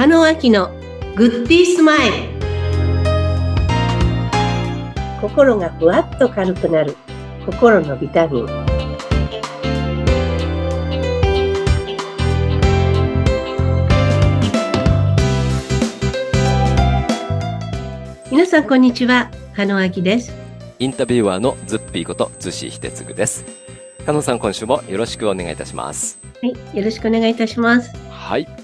中野明のグッディースマイル心がふわっと軽くなる心のビタミン皆さんこんにちは加野明ですインタビュアーのズッピーこと津志秀嗣です。加納さん、今週もよろしくお願いいたします。はいよろしくお願いいたしますはい。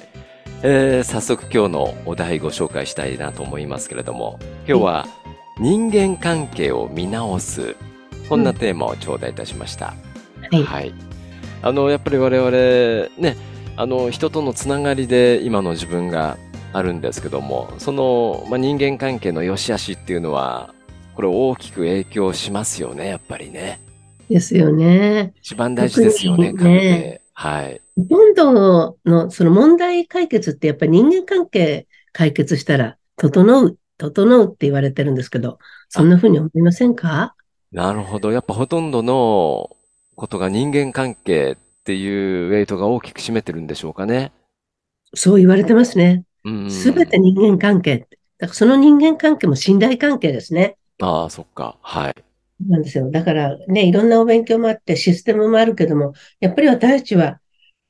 えー、早速今日のお題ご紹介したいなと思いますけれども、今日は人間関係を見直す、こんなテーマを頂戴いたしました。はいあの、やっぱり我々、ね、あの、人とのつながりで今の自分があるんですけども、その、まあ、人間関係の良し悪しっていうのは、これ大きく影響しますよね、やっぱりね。ですよね一番大事ですよね、ね関係。はい。ほとんどのその問題解決ってやっぱり人間関係解決したら整う、整うって言われてるんですけど、そんな風に思いませんか？なるほど。やっぱほとんどのことが人間関係っていうウェイトが大きく占めてるんでしょうかね。そう言われてますね。うん。すべて人間関係。だからその人間関係も信頼関係ですね。ああ、そっか。はい。なんですよ。だからね、いろんなお勉強もあってシステムもあるけども、やっぱり私たちは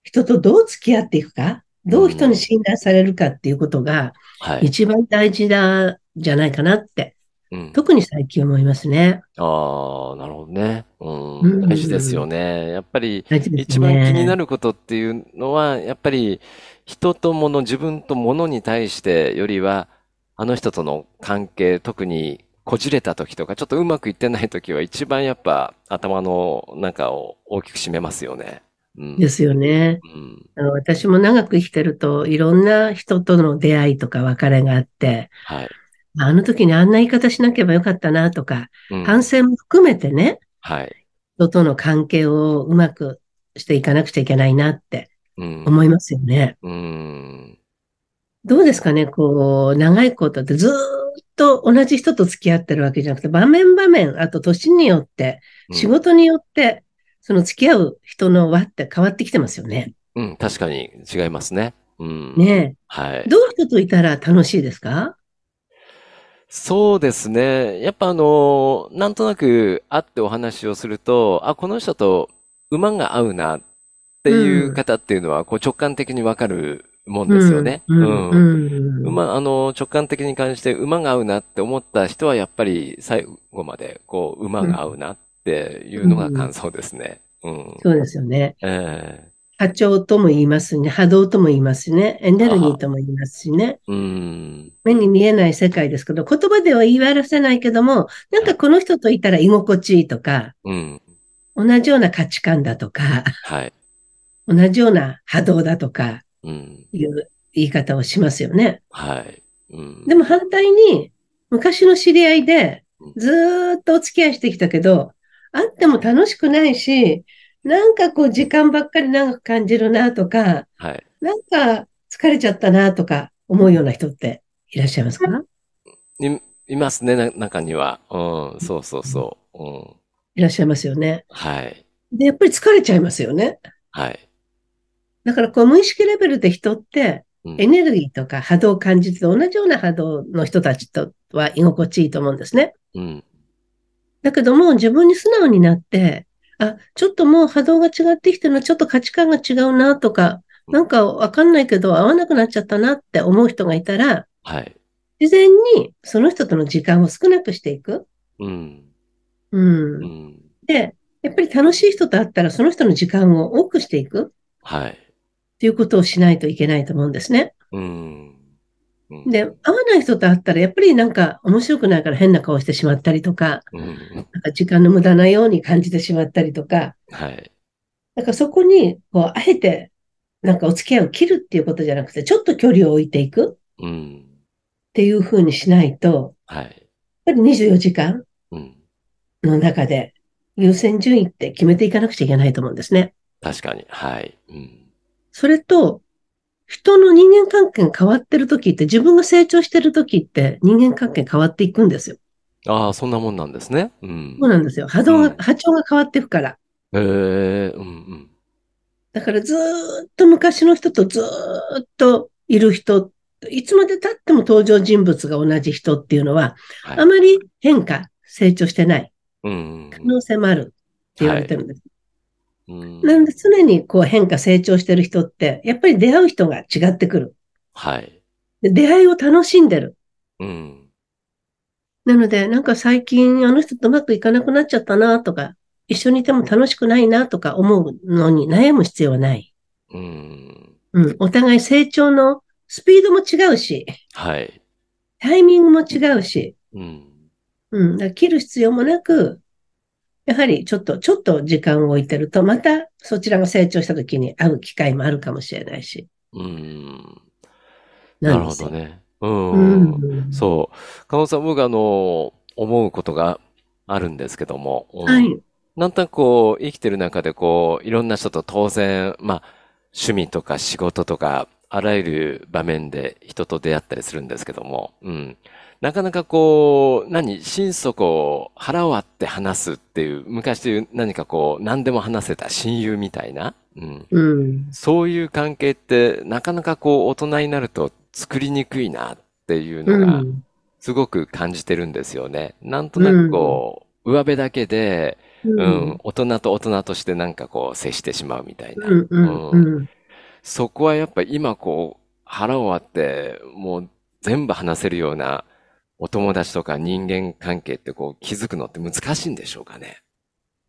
人とどう付き合っていくか、どう人に信頼されるかっていうことがはい。一番大事だ、じゃないかなって、うん。特に最近思いますね。ああ、なるほどね。うん。うん大事ですよね。やっぱり一番気になね。ることっていうのは、やっぱり人と物、自分と物に対してよりは、あの人との関係、特にこじれた時とか、ちょっとうまくいってない時は一番やっぱ頭の中を大きく占めますよね。うん。ですよね。うん。あの私も長く生きてると、いろんな人との出会いとか別れがあって、はい。あの時にあんな言い方しなければよかったなとか、うん。反省も含めてね、はい。人との関係をうまくしていかなくちゃいけないなってうん。思いますよね。うん。どうですかね、こう、長いことってずーっと同じ人と付き合ってるわけじゃなくて、場面場面、あと年によって、仕事によって、その付き合う人の輪って変わってきてますよね。うん。うん。確かに違いますね。うん。ねえ。はい。どういう人といたら楽しいですか？そうですね。やっぱあの、なんとなく会ってお話をすると、あ、この人と馬が合うなっていう方っていうのは、こう直感的にわかるもんですよね。うん、うん。うん、馬、あの、直感的に感じて馬が合うなって思った人は、やっぱり最後まで、こう、馬が合うなっていうのが感想ですね。うん。そうですよね。え波長とも言いますね。波動とも言いますしね。エネルギーとも言いますしね。えうん。目に見えない世界ですけど、言葉では言い表せないけども、なんかこの人といたら居心地いいとか、うん。同じような価値観だとか、はい。同じような波動だとかうん。いう言い方をしますよね。はい。うん。でも反対に、昔の知り合いでずーっとお付き合いしてきたけど、会っても楽しくないし、なんかこう時間ばっかり長く感じるなとか、はい。なんか疲れちゃったなとか思うような人っていらっしゃいますか？い、いますね、な中には。うん。そうそうそう。うん。いらっしゃいますよね。はい。で、やっぱり疲れちゃいますよね。はい。だからこう無意識レベルで人ってうんエネルギーとか波動を感じて同じような波動の人たちとは居心地いいと思うんですね。うん。だけども自分に素直になって、あ、ちょっともう波動が違ってきてるの、ちょっと価値観が違うなとか、なんかわかんないけど合わなくなっちゃったなって思う人がいたら、はい。自然にその人との時間を少なくしていく。うん。う。うんん。で、やっぱり楽しい人と会ったらその人の時間を多くしていくはい。っていうことをしないといけないと思うんですね。うん。うんで、会わない人と会ったらやっぱりなんか面白くないから変な顔してしまったりとか、うん。なんか時間の無駄なように感じてしまったりとか、はい。だからそこに、こう、あえて、なんかお付き合いを切るっていうことじゃなくて、ちょっと距離を置いていくっうん。ていうふうにしないと、はい。やっぱり24時間うん。の中で優先順位って決めていかなくちゃいけないと思うんですね。確かに。はい。うん。それと、人の人間関係が変わってる時って、自分が成長してる時って人間関係変わっていくんですよ。ああ、そんなもんなんですね。うんそう。なんですよ。波動が、うん波長が変わっていくから。ええうんうん。だからずーっと昔の人とずーっといる人っいつまで経っても登場人物が同じ人っていうのは、はい。あまり変化、成長してないうん。可能性もあるって言われてるんです。うん。なので常にこう変化、成長してる人って、やっぱり出会う人が違ってくる。はい。で出会いを楽しんでる。うん。なので、なんか最近あの人とうまくいかなくなっちゃったなとか、一緒にいても楽しくないなとか思うのに悩む必要はない。うん。うん。お互い成長のスピードも違うし、はい。タイミングも違うし、うん。うん。だから切る必要もなく、やはりちょっと、ちょっと時間を置いてると、またそちらが成長した時に会う機会もあるかもしれないし。うん。なるほ。どね。ううん。ん。そう。加納さん、僕あの、思うことがあるんですけども、うんはい。なんとなくこう、生きてる中でこう、いろんな人と当然、まあ、趣味とか仕事とか、あらゆる場面で人と出会ったりするんですけども、うん。なかなかこう、何、心底を腹を割って話すっていう、昔でいう何かこう、何でも話せた親友みたいな、うん。うん。そういう関係って、なかなかこう、大人になると作りにくいなっていううのが、ん。すごく感じてるんですよね。なんとなくこう、上辺だけで、ううん、ん。大人と大人としてなんかこう接してしまうみたいな。うん。うん。うんうん。そこはやっぱ今こう腹を割ってもう全部話せるようなお友達とか人間関係ってこう気づくのって難しいんでしょうかね？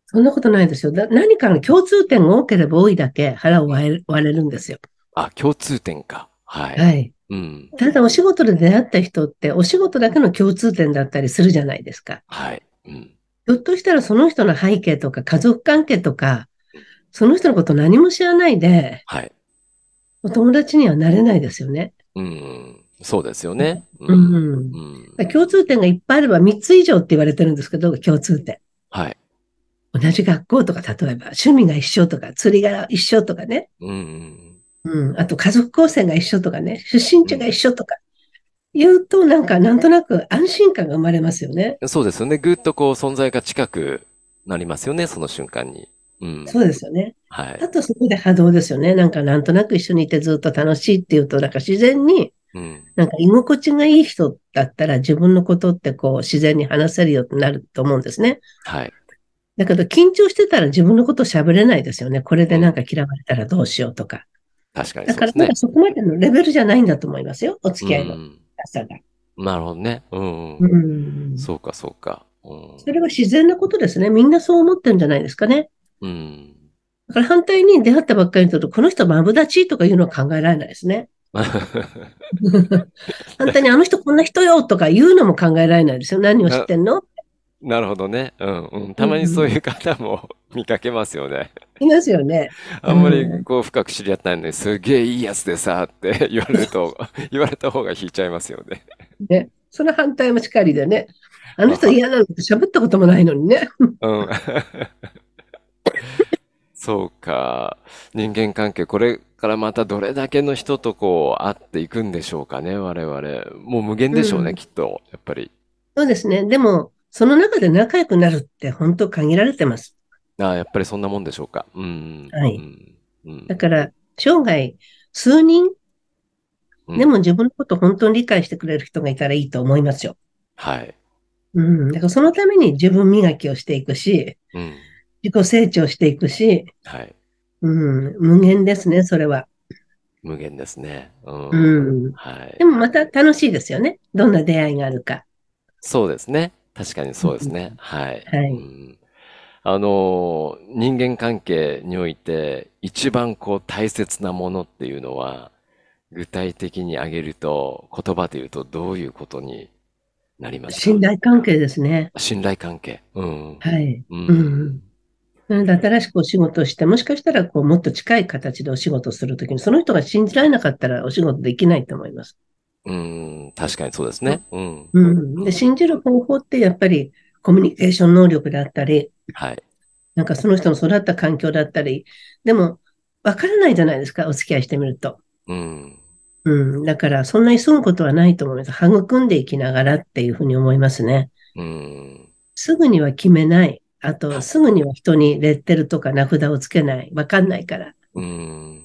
そんなことないですよ。だ何かの共通点が多ければ多いだけ腹を割れ割れるんですよ。あ、共通点か。はい。はい。うん。ただお仕事で出会った人ってお仕事だけの共通点だったりするじゃないですか。はい。うん。ひょっとしたらその人の背景とか家族関係とか、その人のこと何も知らないで、はい。お友達にはなれないですよね。うん。そうですよね。う。うんん。うん。共通点がいっぱいあれば3つ以上って言われてるんですけど、共通点。はい。同じ学校とか、例えば趣味が一緒とか、釣りが一緒とかね。うん。うん。あと家族構成が一緒とかね。出身地が一緒とか。言うと、なんか、なんとなく安心感が生まれますよね。そうですよね。ぐっとこう存在が近くなりますよね。その瞬間に。うん。そうですよね。はい。あとそこで波動ですよね。なんかなんとなく一緒にいてずっと楽しいっていうと、なんか自然に、うん。なんか居心地がいい人だったら自分のことってこう自然に話せるようになると思うんですね。はい。だけど緊張してたら自分のこと喋れないですよね。これでなんか嫌われたらどうしようとか。確かにね。からまだそこまでのレベルじゃないんだと思いますよ。お付き合いのが。なるほどね。うん。ううんん。そうか、そうか。うん。それは自然なことですね。みんなそう思ってるんじゃないですかね。うん。だから反対に出会ったばっかりの人と、この人マブダチとかいうのは考えられないですね。反対にあの人こんな人よとか言うのも考えられないですよ。何を知ってんの？なるほどね。うん、うん。たまにそういう方も見かけますよね。いますよね。あんまりこう深く知り合ってないのに、すげえいいやつでさって 言われると、言われた方が引いちゃいますよね。ね。その反対もしかりでね。あの人嫌なのって喋ったこともないのにね。うん。そうか。人間関係、これからまたどれだけの人とこう会っていくんでしょうかね、我々。もう無限でしょうね、うんきっと。やっぱり。そうですね。でも、その中で仲良くなるって本当限られてます。ああ、やっぱりそんなもんでしょうか。うん。はいうん。うんだから、生涯、数人うんでも自分のことを本当に理解してくれる人がいたらいいと思いますよ。はい。うん。だからそのために自分磨きをしていくし、うん。自己成長していくし、はい。うん、無限ですね、それは。無限ですね。うん。うん。はいで。もまた楽しいですよね。どんな出会いがあるか。そうですね。確かにそうですね。はい。はいうんあの、人間関係において一番こう大切なものっていうのは、具体的に挙げると、言葉で言うとどういうことになりますか？信頼関係ですね。信頼関係。うん。はい。ううんん。なので新しくお仕事をして、もしかしたらこうもっと近い形でお仕事をするときに、その人が信じられなかったらお仕事できないと思います。うん。確かにそうですね。うん。うん。で、信じる方法ってやっぱりコミュニケーション能力であったり、はい。なんかその人の育った環境だったり、でも、わからないじゃないですか、お付き合いしてみると。うん。うん。だから、そんな急ぐことはないと思います。育んでいきながらっていうふうに思いますね。うん。すぐには決めない。あと、すぐには人にレッテルとか名札をつけない。わかんないから。うん。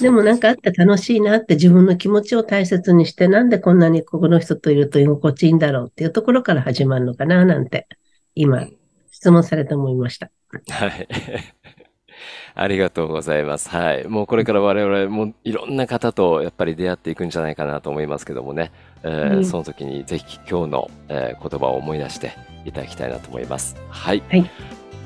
でもなんかあって楽しいなって自分の気持ちを大切にして、なんでこんなにこの人といると居心地いいんだろうっていうところから始まるのかななんて、今、質問されて思いました。はい。ありがとうございます。はい。もうこれから我々もいろんな方とやっぱり出会っていくんじゃないかなと思いますけどもね。えーうんその時にぜひ今日の、えー言葉を思い出していただきたいなと思います。はい。はい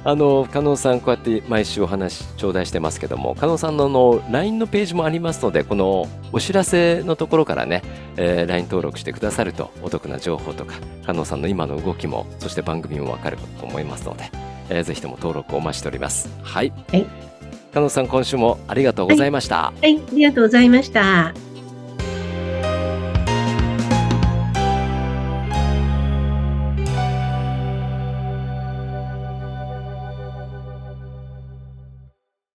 あの、加納さん、こうやって毎週お話頂戴してますけども、加納さんのあの LINE のページもありますので、このお知らせのところからね、えー LINE 登録してくださるとお得な情報とか、加納さんの今の動きも、そして番組もわかると思いますので、えーぜひとも登録をお待ちしております。はい。はい加納さん、今週もありがとうございました。はい、ありがとうございました。